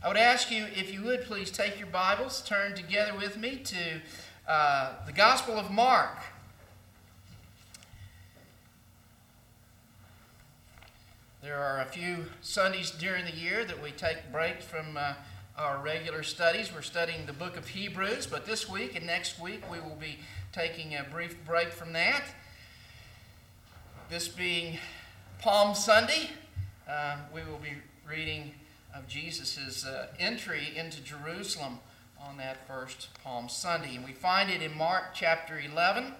I would ask you, if you would please take your Bibles, turn together with me to uh, the Gospel of Mark. There are a few Sundays during the year that we take breaks from uh, our regular studies. We're studying the book of Hebrews, but this week and next week we will be taking a brief break from that. This being Palm Sunday, uh, we will be reading of Jesus' uh, entry into Jerusalem on that first Palm Sunday. And we find it in Mark chapter 11,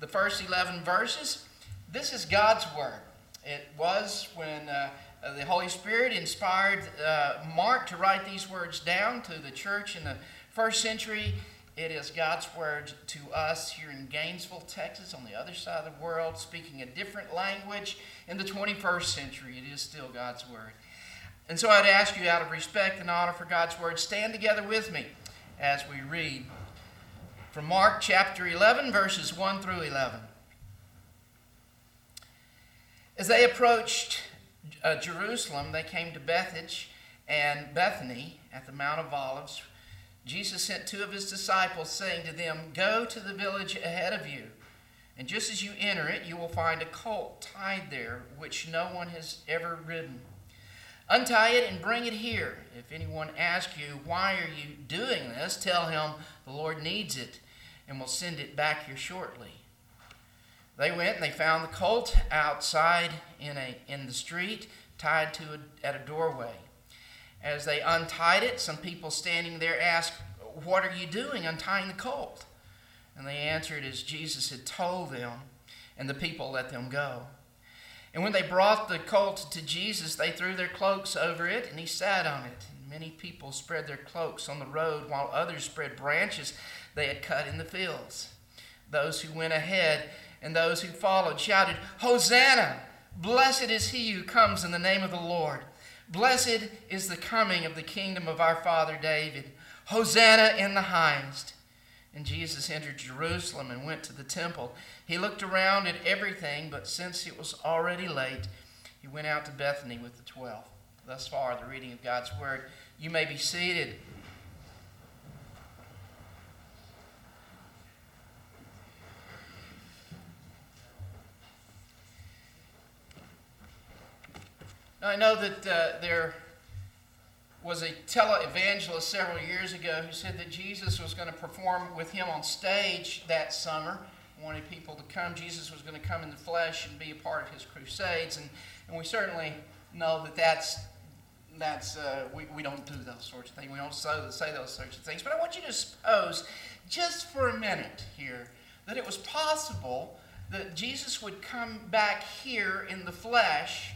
the first 11 verses. This is God's Word. It was when uh, the Holy Spirit inspired uh, Mark to write these words down to the church in the first century. It is God's Word to us here in Gainesville, Texas, on the other side of the world, speaking a different language in the 21st century. It is still God's Word. And so I'd ask you, out of respect and honor for God's Word, stand together with me as we read from Mark chapter 11, verses 1 through 11. As they approached uh, Jerusalem, they came to Bethphage and Bethany at the Mount of Olives. Jesus sent two of his disciples, saying to them, Go to the village ahead of you, and just as you enter it, you will find a colt tied there, which no one has ever ridden. Untie it and bring it here. If anyone asks you, Why are you doing this? tell him, The Lord needs it, and will send it back here shortly. They went and they found the colt outside in, a, in the street, tied to a, at a doorway. As they untied it, some people standing there asked, What are you doing untying the colt? And they answered as Jesus had told them, and the people let them go. And when they brought the colt to Jesus, they threw their cloaks over it, and he sat on it. And many people spread their cloaks on the road, while others spread branches they had cut in the fields. Those who went ahead and those who followed shouted, Hosanna! Blessed is he who comes in the name of the Lord. Blessed is the coming of the kingdom of our father David. Hosanna in the highest. And Jesus entered Jerusalem and went to the temple. He looked around at everything, but since it was already late, he went out to Bethany with the twelve. Thus far, the reading of God's word. You may be seated. Now, I know that uh, there was a televangelist several years ago who said that Jesus was going to perform with him on stage that summer. Wanted people to come. Jesus was going to come in the flesh and be a part of his crusades. And, and we certainly know that that's, that's uh, we, we don't do those sorts of things. We don't say, say those sorts of things. But I want you to suppose, just for a minute here, that it was possible that Jesus would come back here in the flesh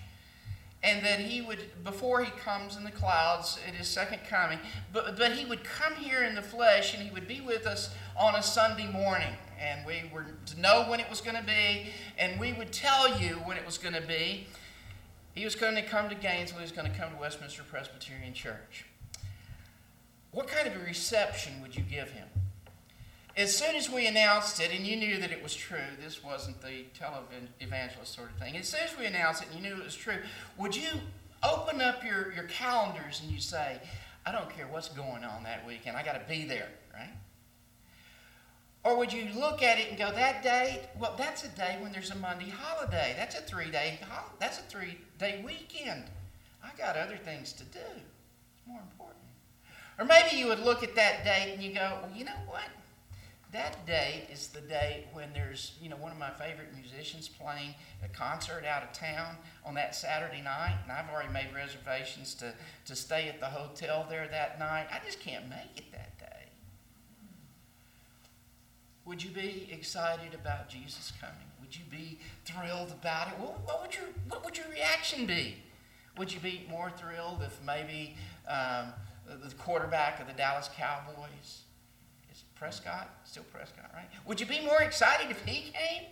and that he would, before he comes in the clouds at his second coming, but, but he would come here in the flesh and he would be with us on a Sunday morning. And we were to know when it was going to be, and we would tell you when it was going to be. He was going to come to Gainesville, he was going to come to Westminster Presbyterian Church. What kind of a reception would you give him? As soon as we announced it, and you knew that it was true, this wasn't the televangelist sort of thing. As soon as we announced it and you knew it was true, would you open up your, your calendars and you say, I don't care what's going on that weekend, I got to be there, right? Or would you look at it and go, that day, well, that's a day when there's a Monday holiday. That's a three day, that's a three day weekend. I got other things to do. It's more important. Or maybe you would look at that date and you go, well, you know what? That date is the date when there's, you know, one of my favorite musicians playing a concert out of town on that Saturday night, and I've already made reservations to, to stay at the hotel there that night. I just can't make it that day. Would you be excited about Jesus coming? Would you be thrilled about it? What, what would, your, what would your reaction be? Would you be more thrilled if maybe um, the quarterback of the Dallas Cowboys Prescott, still Prescott, right? Would you be more excited if he came?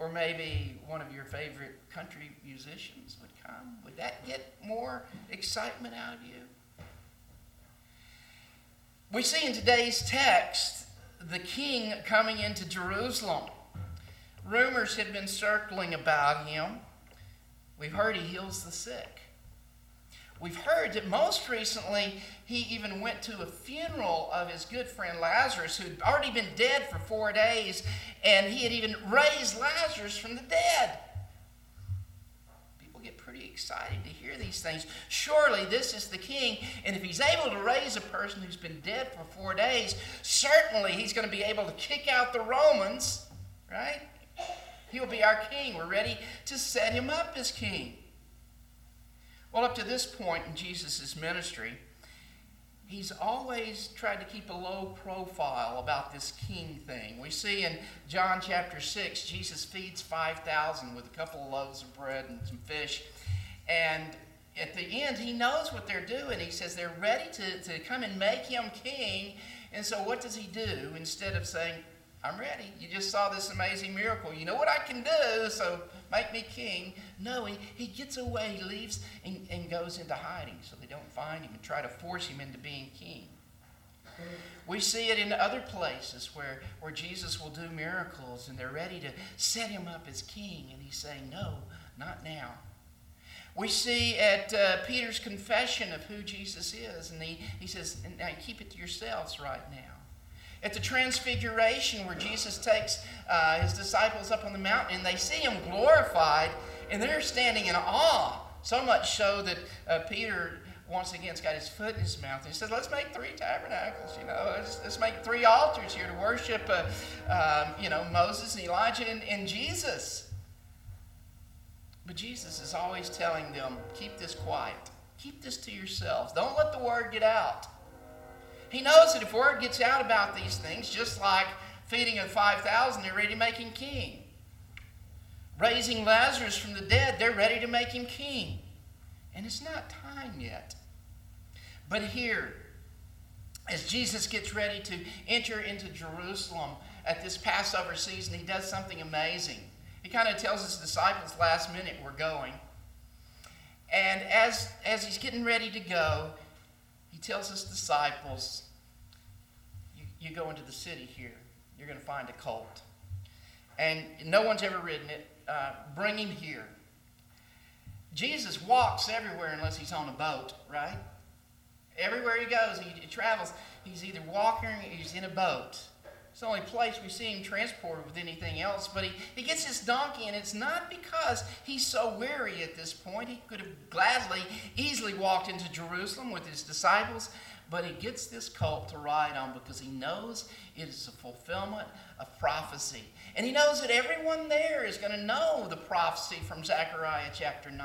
Or maybe one of your favorite country musicians would come? Would that get more excitement out of you? We see in today's text the king coming into Jerusalem. Rumors had been circling about him. We've heard he heals the sick. We've heard that most recently he even went to a funeral of his good friend Lazarus, who'd already been dead for four days, and he had even raised Lazarus from the dead. People get pretty excited to hear these things. Surely this is the king, and if he's able to raise a person who's been dead for four days, certainly he's going to be able to kick out the Romans, right? He'll be our king. We're ready to set him up as king. Well, up to this point in Jesus' ministry, he's always tried to keep a low profile about this king thing. We see in John chapter 6, Jesus feeds 5,000 with a couple of loaves of bread and some fish. And at the end, he knows what they're doing. He says they're ready to, to come and make him king. And so, what does he do? Instead of saying, I'm ready. You just saw this amazing miracle. You know what I can do, so make me king. No, he, he gets away, he leaves and, and goes into hiding so they don't find him and try to force him into being king. We see it in other places where, where Jesus will do miracles and they're ready to set him up as king, and he's saying, No, not now. We see at uh, Peter's confession of who Jesus is, and he, he says, Now keep it to yourselves right now. At the Transfiguration, where Jesus takes uh, his disciples up on the mountain and they see him glorified, and they're standing in awe. So much so that uh, Peter once again has got his foot in his mouth. And he says, Let's make three tabernacles, you know, let's, let's make three altars here to worship, uh, um, you know, Moses and Elijah and, and Jesus. But Jesus is always telling them, Keep this quiet. Keep this to yourselves. Don't let the word get out. He knows that if word gets out about these things, just like feeding of 5,000, they're ready to make him king. Raising Lazarus from the dead, they're ready to make him king. And it's not time yet. But here, as Jesus gets ready to enter into Jerusalem at this Passover season, he does something amazing. He kind of tells his disciples last minute, we're going. And as, as he's getting ready to go, he tells his disciples, you, you go into the city here, you're going to find a colt. And no one's ever ridden it. Uh, bring him here. Jesus walks everywhere unless he's on a boat, right? Everywhere he goes, he, travels, he's either walking or he's in a boat. It's the only place we see him transported with anything else. But he, he gets this donkey, and it's not because he's so weary at this point. He could have gladly, easily walked into Jerusalem with his disciples. But he gets this colt to ride on because he knows it is a fulfillment of prophecy. And he knows that everyone there is going to know the prophecy from Zechariah chapter 9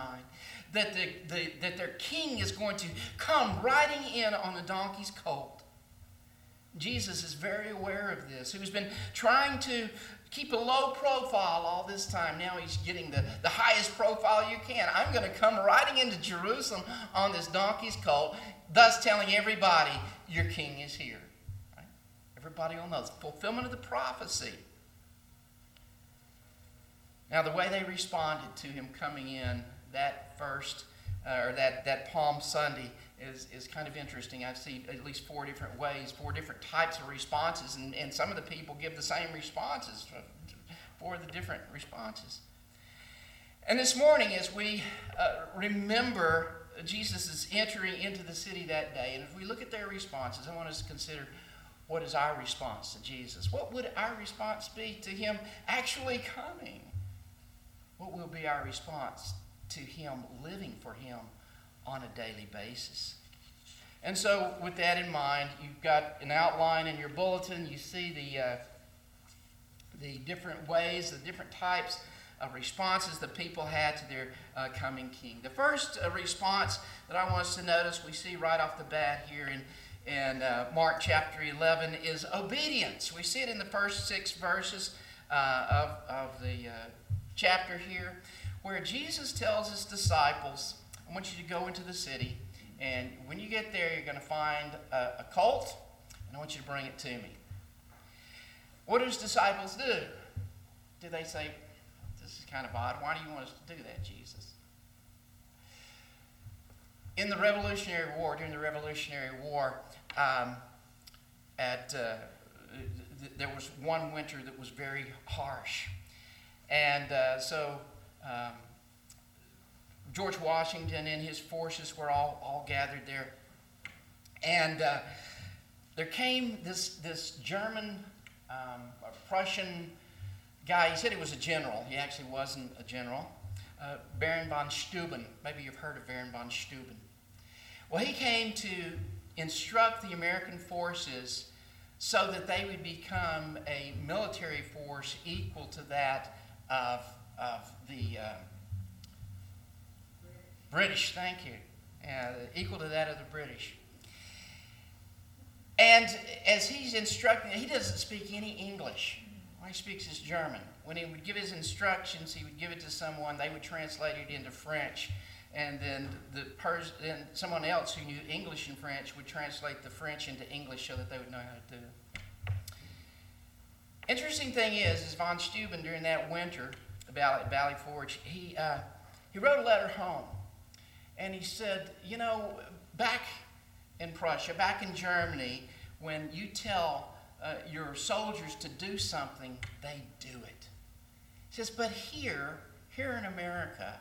that, the, the, that their king is going to come riding in on a donkey's colt. Jesus is very aware of this. Who's been trying to keep a low profile all this time. Now he's getting the, the highest profile you can. I'm going to come riding into Jerusalem on this donkey's colt, thus telling everybody, Your king is here. Right? Everybody will know. It's fulfillment of the prophecy. Now, the way they responded to him coming in that first, uh, or that, that Palm Sunday, is, is kind of interesting. I've seen at least four different ways, four different types of responses, and, and some of the people give the same responses for the different responses. And this morning, as we uh, remember Jesus' is entering into the city that day, and if we look at their responses, I want us to consider what is our response to Jesus? What would our response be to him actually coming? What will be our response to him living for him on a daily basis? And so, with that in mind, you've got an outline in your bulletin. You see the, uh, the different ways, the different types responses the people had to their uh, coming king. The first uh, response that I want us to notice, we see right off the bat here in, in uh, Mark chapter 11, is obedience. We see it in the first six verses uh, of, of the uh, chapter here, where Jesus tells his disciples, I want you to go into the city, and when you get there, you're going to find a, a colt, and I want you to bring it to me. What do his disciples do? Do they say, kind of odd. Why do you want us to do that, Jesus? In the Revolutionary War, during the Revolutionary War, um, at, uh, th- there was one winter that was very harsh. And uh, so um, George Washington and his forces were all, all gathered there. And uh, there came this, this German, um, Prussian guy. He said he was a general. He actually wasn't a general. Uh, Baron von Steuben. Maybe you've heard of Baron von Steuben. Well, he came to instruct the American forces so that they would become a military force equal to that of, of the uh, British, thank you, uh, equal to that of the British. And as he's instructing, he doesn't speak any English. He speaks is German. When he would give his instructions, he would give it to someone, they would translate it into French, and then the pers- then someone else who knew English and French would translate the French into English so that they would know how to do it. Interesting thing is, is von Steuben during that winter about Valley Forge, he, uh, he wrote a letter home. And he said, you know, back in Prussia, back in Germany, when you tell uh, your soldiers to do something, they do it. He says, but here, here in America,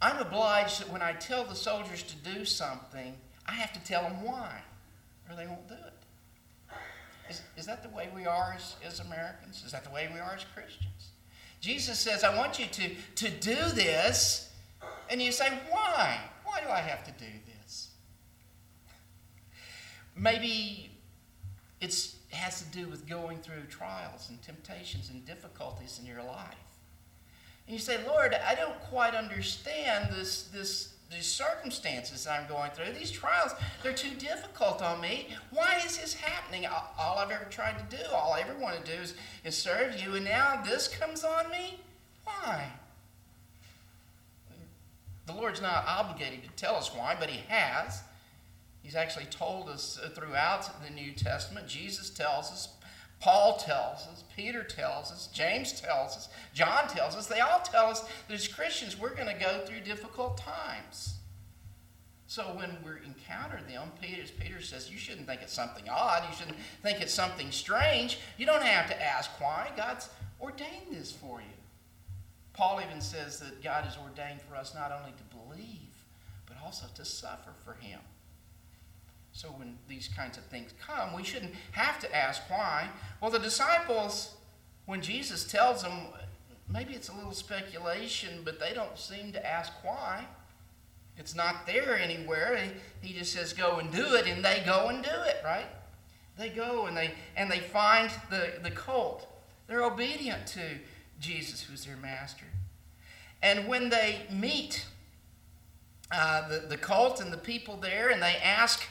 I'm obliged that when I tell the soldiers to do something, I have to tell them why, or they won't do it. Is, is that the way we are as, as Americans? Is that the way we are as Christians? Jesus says, I want you to, to do this. And you say, why? Why do I have to do this? Maybe it has to do with going through trials and temptations and difficulties in your life. And you say, Lord, I don't quite understand this, this, these circumstances I'm going through. These trials, they're too difficult on me. Why is this happening? All I've ever tried to do, all I ever want to do is, is serve you, and now this comes on me? Why? The Lord's not obligated to tell us why, but He has. He's actually told us throughout the New Testament. Jesus tells us, Paul tells us, Peter tells us, James tells us, John tells us. They all tell us that as Christians we're going to go through difficult times. So when we encounter them, Peter, Peter says, you shouldn't think it's something odd. You shouldn't think it's something strange. You don't have to ask why. God's ordained this for you. Paul even says that God has ordained for us not only to believe, but also to suffer for Him. So when these kinds of things come, we shouldn't have to ask why. Well, the disciples, when Jesus tells them, maybe it's a little speculation, but they don't seem to ask why. It's not there anywhere. He just says, go and do it, and they go and do it, right? They go and they and they find the, the colt. They're obedient to Jesus, who's their master. And when they meet uh, the, the cult and the people there, and they ask,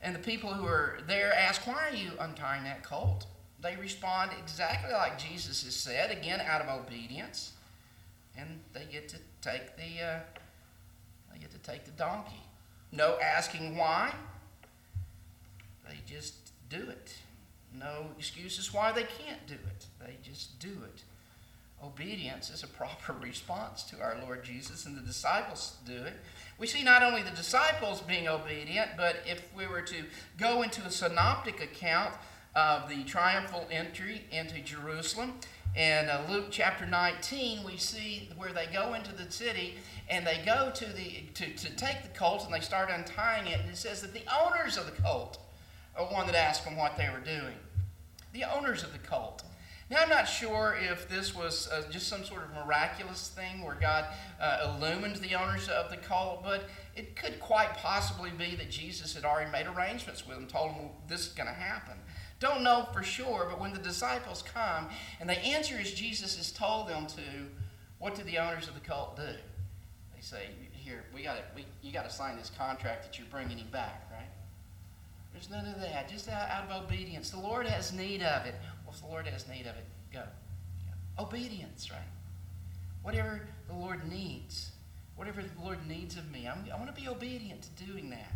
and the people who are there ask, Why are you untying that colt? They respond exactly like Jesus has said, again, out of obedience. And they get to take the, uh, they get to take the donkey. No asking why. They just do it. No excuses why they can't do it. They just do it. Obedience is a proper response to our Lord Jesus, and the disciples do it. We see not only the disciples being obedient, but if we were to go into a synoptic account of the triumphal entry into Jerusalem, in uh, Luke chapter 19, we see where they go into the city and they go to, the, to, to take the colt and they start untying it. And it says that the owners of the colt are one that asked them what they were doing. The owners of the colt. Now, I'm not sure if this was uh, just some sort of miraculous thing where God uh, illumined the owners of the cult, but it could quite possibly be that Jesus had already made arrangements with them, told them this is going to happen. Don't know for sure, but when the disciples come and they answer as Jesus has told them to, what do the owners of the cult do? They say, "Here, we got we, you got to sign this contract that you're bringing him back, right?" There's none of that. Just out, out of obedience. The Lord has need of it. Well, if the Lord has need of it, go. Obedience, right? Whatever the Lord needs, whatever the Lord needs of me, I'm, I want to be obedient to doing that.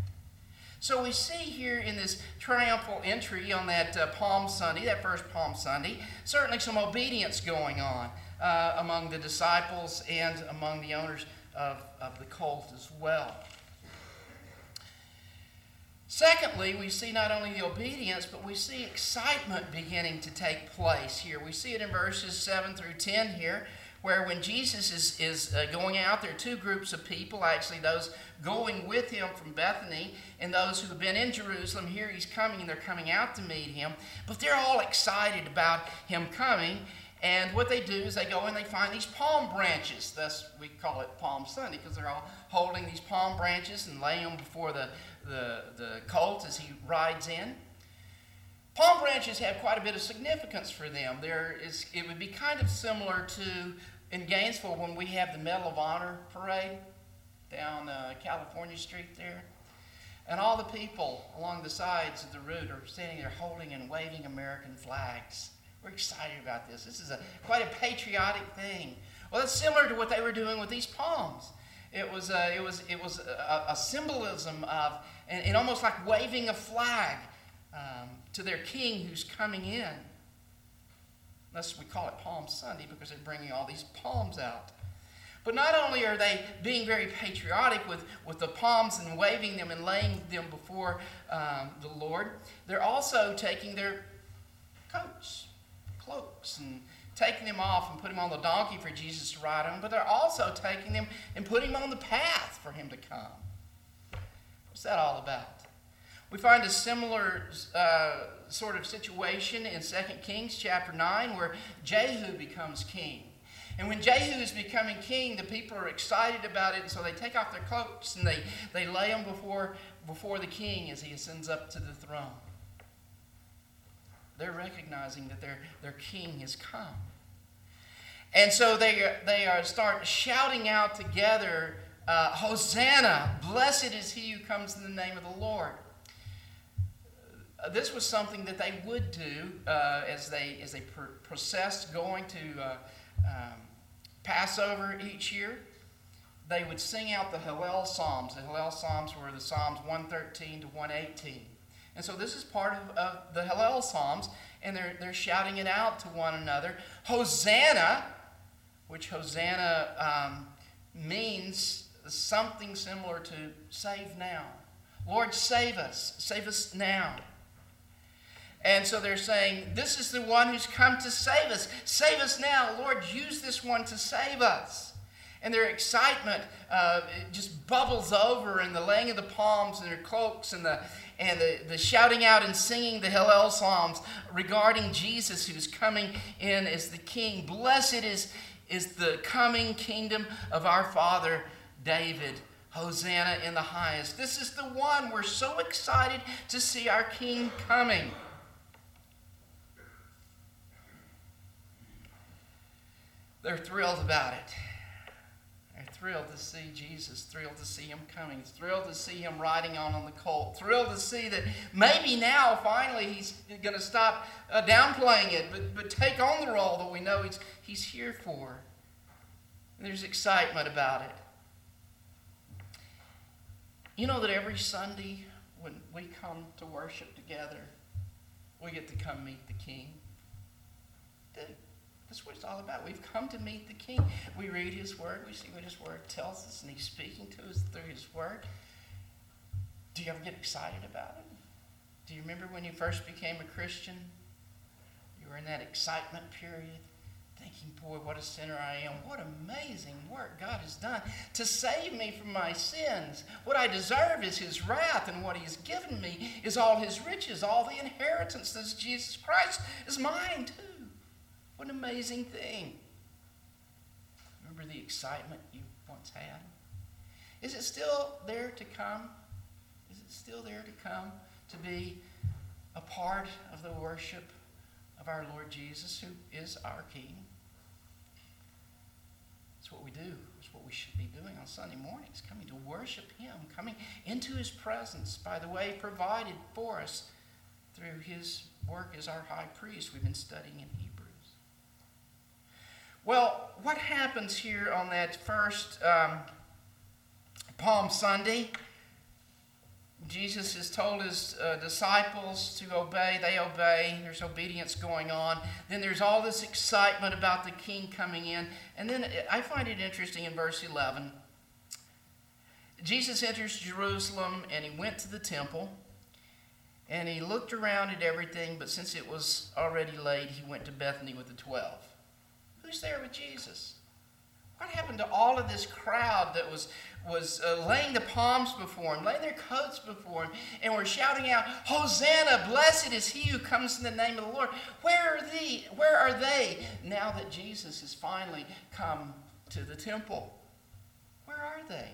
So we see here in this triumphal entry on that uh, Palm Sunday, that first Palm Sunday, certainly some obedience going on uh, among the disciples and among the owners of, of the cult as well. Secondly, we see not only the obedience, but we see excitement beginning to take place here. We see it in verses 7 through 10 here, where when Jesus is, is uh, going out, there are two groups of people, actually, those going with him from Bethany and those who have been in Jerusalem. Here he's coming and they're coming out to meet him. But they're all excited about him coming. And what they do is they go and they find these palm branches. Thus, we call it Palm Sunday because they're all holding these palm branches and laying them before the, the, the colt as he rides in. Palm branches have quite a bit of significance for them. There is, it would be kind of similar to in Gainesville when we have the Medal of Honor parade down uh, California Street there. And all the people along the sides of the route are standing there holding and waving American flags. We're excited about this. This is a, quite a patriotic thing. Well, it's similar to what they were doing with these palms. It was, uh, it was, it was a, a symbolism of, and, and, almost like waving a flag um, to their king who's coming in. Thus, we call it Palm Sunday because they're bringing all these palms out. But not only are they being very patriotic with, with the palms and waving them and laying them before um, the Lord, they're also taking their coats, cloaks, and taking them off and putting them on the donkey for Jesus to ride on. But they're also taking them and putting them on the path for him to come. What's that all about? We find a similar uh, sort of situation in 2 Kings chapter 9 where Jehu becomes king. And when Jehu is becoming king, the people are excited about it, and so they take off their cloaks and they, they lay them before, before the king as he ascends up to the throne. They're recognizing that their, their king has come. And so they, they are start shouting out together, uh, Hosanna, blessed is he who comes in the name of the Lord. Uh, this was something that they would do uh, as they, as they pr- processed going to uh, um, Passover each year, they would sing out the Hallel Psalms. The Hallel Psalms were the Psalms 113 to 118. And so this is part of, of the Hallel Psalms, and they're, they're shouting it out to one another. Hosanna, which Hosanna um, means something similar to save now. Lord, save us. Save us now. And so they're saying, This is the one who's come to save us. Save us now. Lord, use this one to save us. And their excitement uh, just bubbles over in the laying of the palms and their cloaks and the, and the, the shouting out and singing the Hallel Psalms regarding Jesus who's coming in as the King. Blessed is, is the coming kingdom of our father David. Hosanna in the highest. This is the one we're so excited to see our King coming. They're thrilled about it. Thrilled to see Jesus, thrilled to see him coming, thrilled to see him riding on on the colt, thrilled to see that maybe now, finally, he's going to stop uh, downplaying it, but, but take on the role that we know he's, he's here for. And there's excitement about it. You know that every Sunday when we come to worship together, we get to come meet the King. That's what it's all about. We've come to meet the King. We read His Word, we see what His Word tells us, and He's speaking to us through His Word. Do you ever get excited about it? Do you remember when you first became a Christian? You were in that excitement period, thinking, boy, what a sinner I am. What amazing work God has done to save me from my sins. What I deserve is His wrath, and what He's given me is all His riches, all the inheritance that's Jesus Christ is mine too. What an amazing thing. Remember the excitement you once had? Is it still there to come? Is it still there to come to be a part of the worship of our Lord Jesus, who is our King? It's what we do. It's what we should be doing on Sunday mornings, coming to worship Him, coming into His presence, by the way, provided for us through His work as our high priest. We've been studying in. Well, what happens here on that first um, Palm Sunday? Jesus has told his uh, disciples to obey. They obey. There's obedience going on. Then there's all this excitement about the king coming in. And then I find it interesting in verse 11. Jesus enters Jerusalem and he went to the temple and he looked around at everything, but since it was already late, he went to Bethany with the twelve. Who's there with Jesus? What happened to all of this crowd that was, was uh, laying the palms before him, laying their coats before him, and were shouting out, Hosanna, blessed is he who comes in the name of the Lord. Where are they? Where are they now that Jesus has finally come to the temple? Where are they?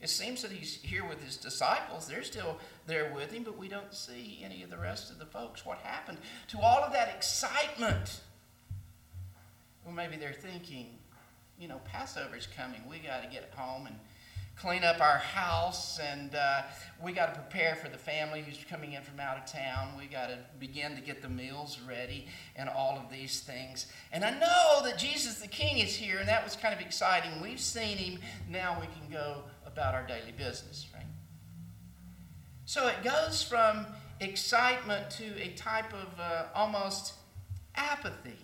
It seems that he's here with his disciples. They're still there with him, but we don't see any of the rest of the folks. What happened to all of that excitement? Well, maybe they're thinking, you know, Passover's coming. We got to get home and clean up our house, and uh, we got to prepare for the family who's coming in from out of town. We got to begin to get the meals ready and all of these things. And I know that Jesus the King is here, and that was kind of exciting. We've seen him. Now we can go about our daily business, right? So it goes from excitement to a type of uh, almost apathy.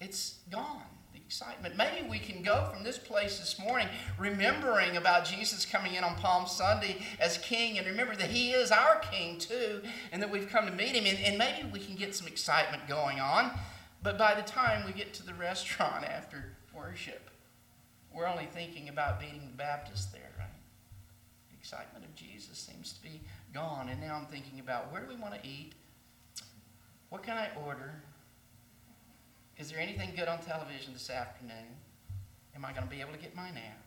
It's gone, the excitement. Maybe we can go from this place this morning remembering about Jesus coming in on Palm Sunday as King and remember that He is our King too and that we've come to meet Him. And, and maybe we can get some excitement going on. But by the time we get to the restaurant after worship, we're only thinking about beating the Baptist there, right? The excitement of Jesus seems to be gone. And now I'm thinking about where do we want to eat? What can I order? Is there anything good on television this afternoon? Am I going to be able to get my nap?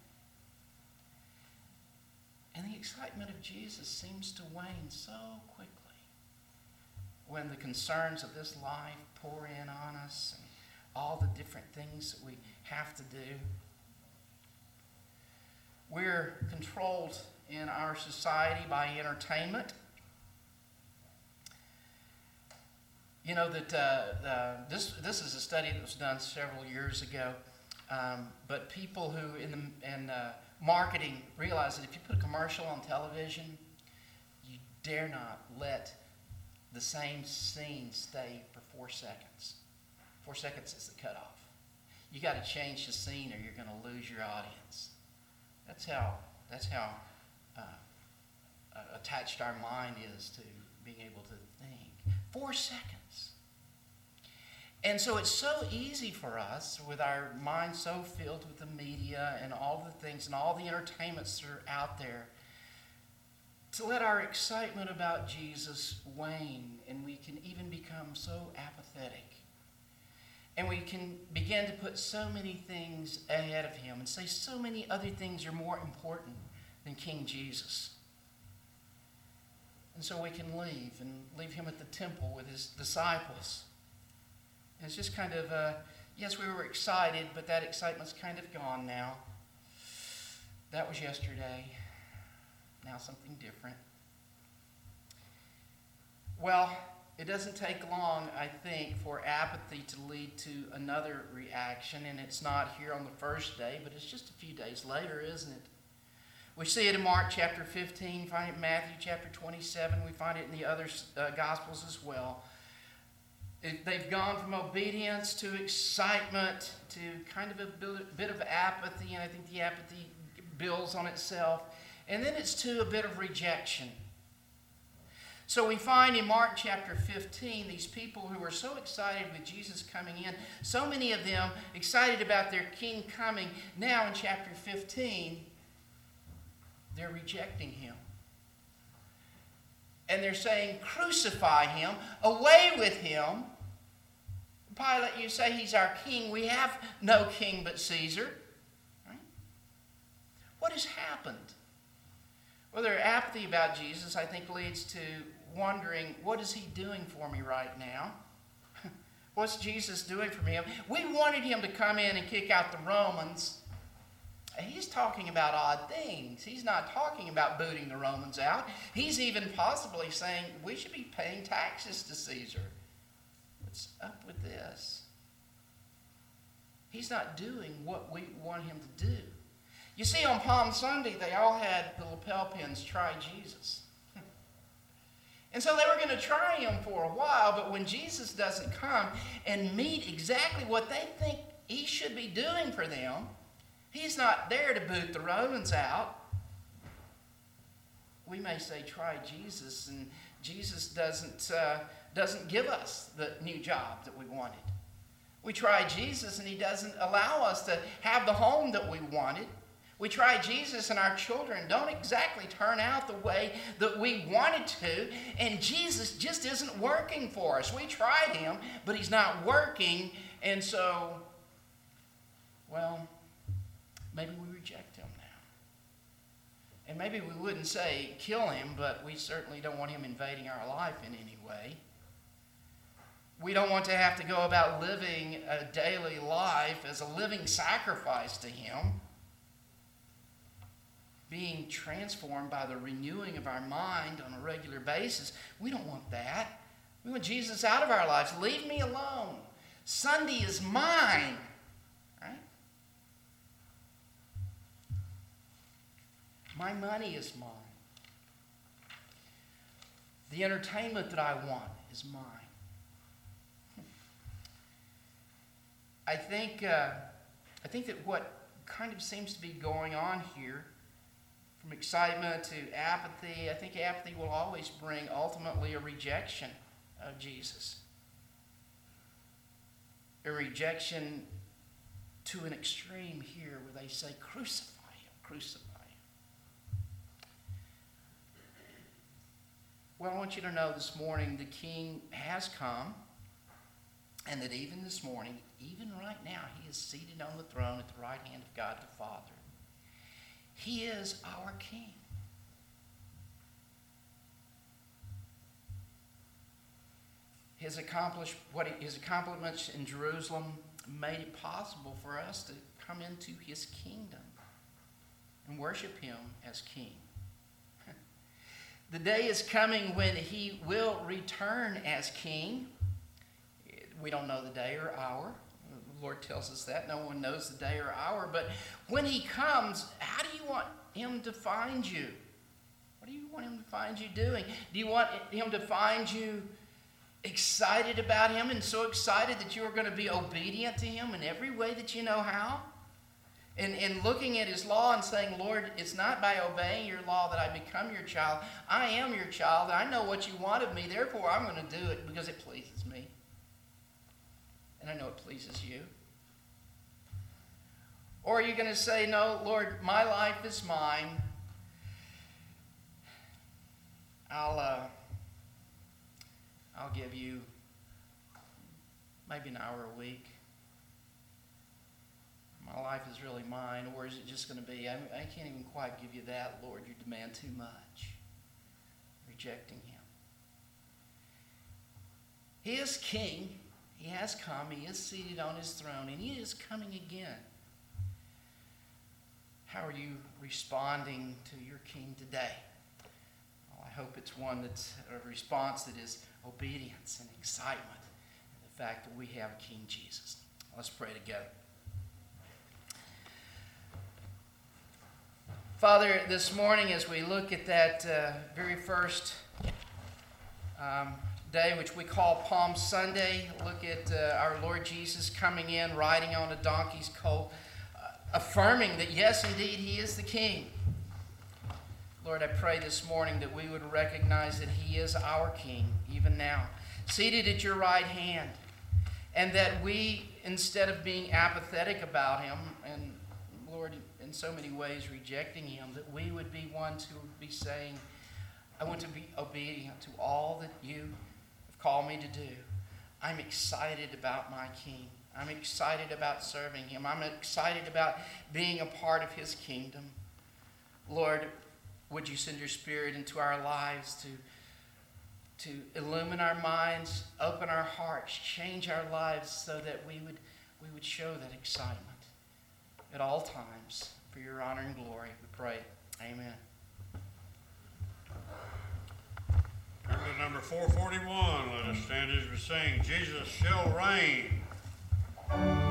And the excitement of Jesus seems to wane so quickly when the concerns of this life pour in on us and all the different things that we have to do. We're controlled in our society by entertainment. You know that uh, uh, this this is a study that was done several years ago, um, but people who in the in uh, marketing realize that if you put a commercial on television, you dare not let the same scene stay for four seconds. Four seconds is the cutoff. You got to change the scene, or you're going to lose your audience. That's how, that's how uh, attached our mind is to being able to. Four seconds. And so it's so easy for us, with our minds so filled with the media and all the things and all the entertainments that are out there, to let our excitement about Jesus wane and we can even become so apathetic and we can begin to put so many things ahead of him and say so many other things are more important than King Jesus. And so we can leave and leave him at the temple with his disciples. And it's just kind of, uh, yes, we were excited, but that excitement's kind of gone now. That was yesterday. Now something different. Well, it doesn't take long, I think, for apathy to lead to another reaction, and it's not here on the first day, but it's just a few days later, isn't it? We see it in Mark chapter 15, find it in Matthew chapter 27, we find it in the other uh, Gospels as well. It, they've gone from obedience to excitement to kind of a bit of apathy, and I think the apathy builds on itself. And then it's to a bit of rejection. So we find in Mark chapter 15 these people who are so excited with Jesus coming in, so many of them excited about their king coming. Now in chapter 15, they're rejecting him. And they're saying, Crucify him, away with him. Pilate, you say he's our king. We have no king but Caesar. Right? What has happened? Well, their apathy about Jesus, I think, leads to wondering, what is he doing for me right now? What's Jesus doing for me? We wanted him to come in and kick out the Romans. He's talking about odd things. He's not talking about booting the Romans out. He's even possibly saying we should be paying taxes to Caesar. What's up with this? He's not doing what we want him to do. You see, on Palm Sunday, they all had the lapel pins try Jesus. And so they were going to try him for a while, but when Jesus doesn't come and meet exactly what they think he should be doing for them, he's not there to boot the Romans out. We may say, try Jesus, and Jesus doesn't, uh, doesn't give us the new job that we wanted. We try Jesus and he doesn't allow us to have the home that we wanted. We try Jesus and our children don't exactly turn out the way that we wanted to, and Jesus just isn't working for us. We tried him, but he's not working, and so, well, maybe we reject him now. And maybe we wouldn't say kill him, but we certainly don't want him invading our life in any way. We don't want to have to go about living a daily life as a living sacrifice to him being transformed by the renewing of our mind on a regular basis. We don't want that. We want Jesus out of our lives. Leave me alone. Sunday is mine. My money is mine. The entertainment that I want is mine. I think, uh, I think that what kind of seems to be going on here from excitement to apathy. I think apathy will always bring ultimately a rejection of Jesus. A rejection to an extreme here where they say, Crucify him, crucify him. Well, I want you to know this morning the King has come, and that even this morning, even right now, he is seated on the throne at the right hand of God the Father. He is our King. His, accomplished, what he, his accomplishments in Jerusalem made it possible for us to come into his kingdom and worship him as king. The day is coming when he will return as king. We don't know the day or hour. The Lord tells us that. No one knows the day or hour. But when He comes, how do you want Him to find you? What do you want Him to find you doing? Do you want Him to find you excited about Him and so excited that you are going to be obedient to Him in every way that you know how? And, and looking at His law and saying, Lord, it's not by obeying your law that I become your child. I am your child. I know what you want of me. Therefore, I'm going to do it because it pleases me. And I know it pleases you. Or are you going to say, No, Lord, my life is mine. I'll, uh, I'll give you maybe an hour a week. My life is really mine. Or is it just going to be, I, I can't even quite give you that, Lord. You demand too much. Rejecting Him. He is king. He has come. He is seated on his throne, and he is coming again. How are you responding to your King today? Well, I hope it's one that's a response that is obedience and excitement, and the fact that we have King Jesus. Let's pray together. Father, this morning as we look at that uh, very first um, day, which we call Palm Sunday. Look at uh, our Lord Jesus coming in, riding on a donkey's colt, uh, affirming that, yes, indeed, he is the King. Lord, I pray this morning that we would recognize that he is our King, even now, seated at your right hand, and that we, instead of being apathetic about him, and in so many ways rejecting him, that we would be ones who would be saying, I want to be obedient to all that you have called me to do. I'm excited about my King. I'm excited about serving him. I'm excited about being a part of his kingdom. Lord, would you send your spirit into our lives to, to illumine our minds, open our hearts, change our lives so that we would, we would show that excitement at all times for your honor and glory. We pray. Amen. Turn to number 441. Let us stand as we sing, Jesus shall reign.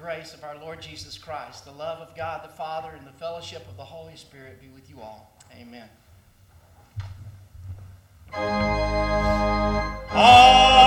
grace of our Lord Jesus Christ, the love of God the Father, and the fellowship of the Holy Spirit be with you all. Amen. Oh.